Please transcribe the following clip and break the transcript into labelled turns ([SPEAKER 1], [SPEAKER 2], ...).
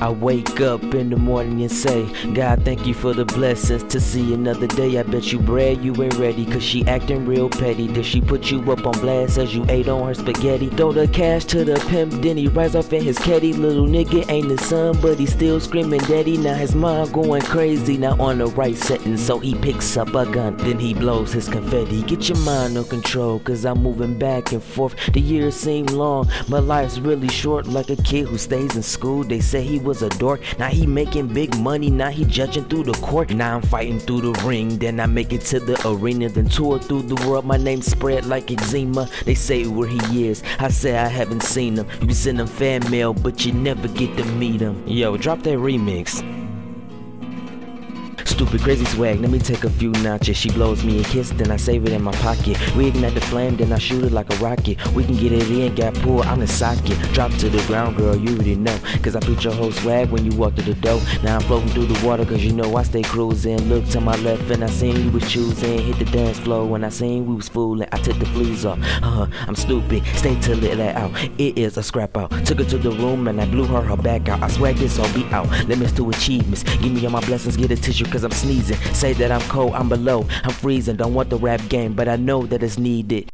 [SPEAKER 1] I wake up in the morning and say, God, thank you for the blessings to see another day. I bet you bread you ain't ready, cause she acting real petty. Did she put you up on blast as you ate on her spaghetti? Throw the cash to the pimp, then he rise off in his caddy. Little nigga ain't the son, but he still screaming daddy. Now his mind going crazy, now on the right setting. So he picks up a gun, then he blows his confetti. Get your mind on control, cause I'm moving back and forth. The years seem long, but life's really short. Like a kid who stays in school, they say he was a dork. Now he making big money, now he judging through the court. Now I'm fighting through the ring, then I make it to the arena, then tour through the world. My name spread like eczema. They say where he is, I say I haven't seen him. You send him fan mail, but you never get to meet him. Yo, drop that remix. Stupid crazy swag, let me take a few notches. She blows me a kiss, then I save it in my pocket. We ignite the flame, then I shoot it like a rocket. We can get it in, got pulled, I'm the socket. Drop to the ground, girl, you already know. Cause I put your whole swag when you walk through the door. Now I'm floating through the water, cause you know I stay cruising. Look to my left, and I seen you was choosing. Hit the dance floor when I seen we was fooling. I took the fleas off. Uh, huh. I'm stupid, stay till it let out. It is a scrap out. Took her to the room, and I blew her her back out. I swag this all be out. Limits to achievements. Give me all my blessings, get a tissue, cause I'm sneezing. Say that I'm cold, I'm below. I'm freezing, don't want the rap game, but I know that it's needed.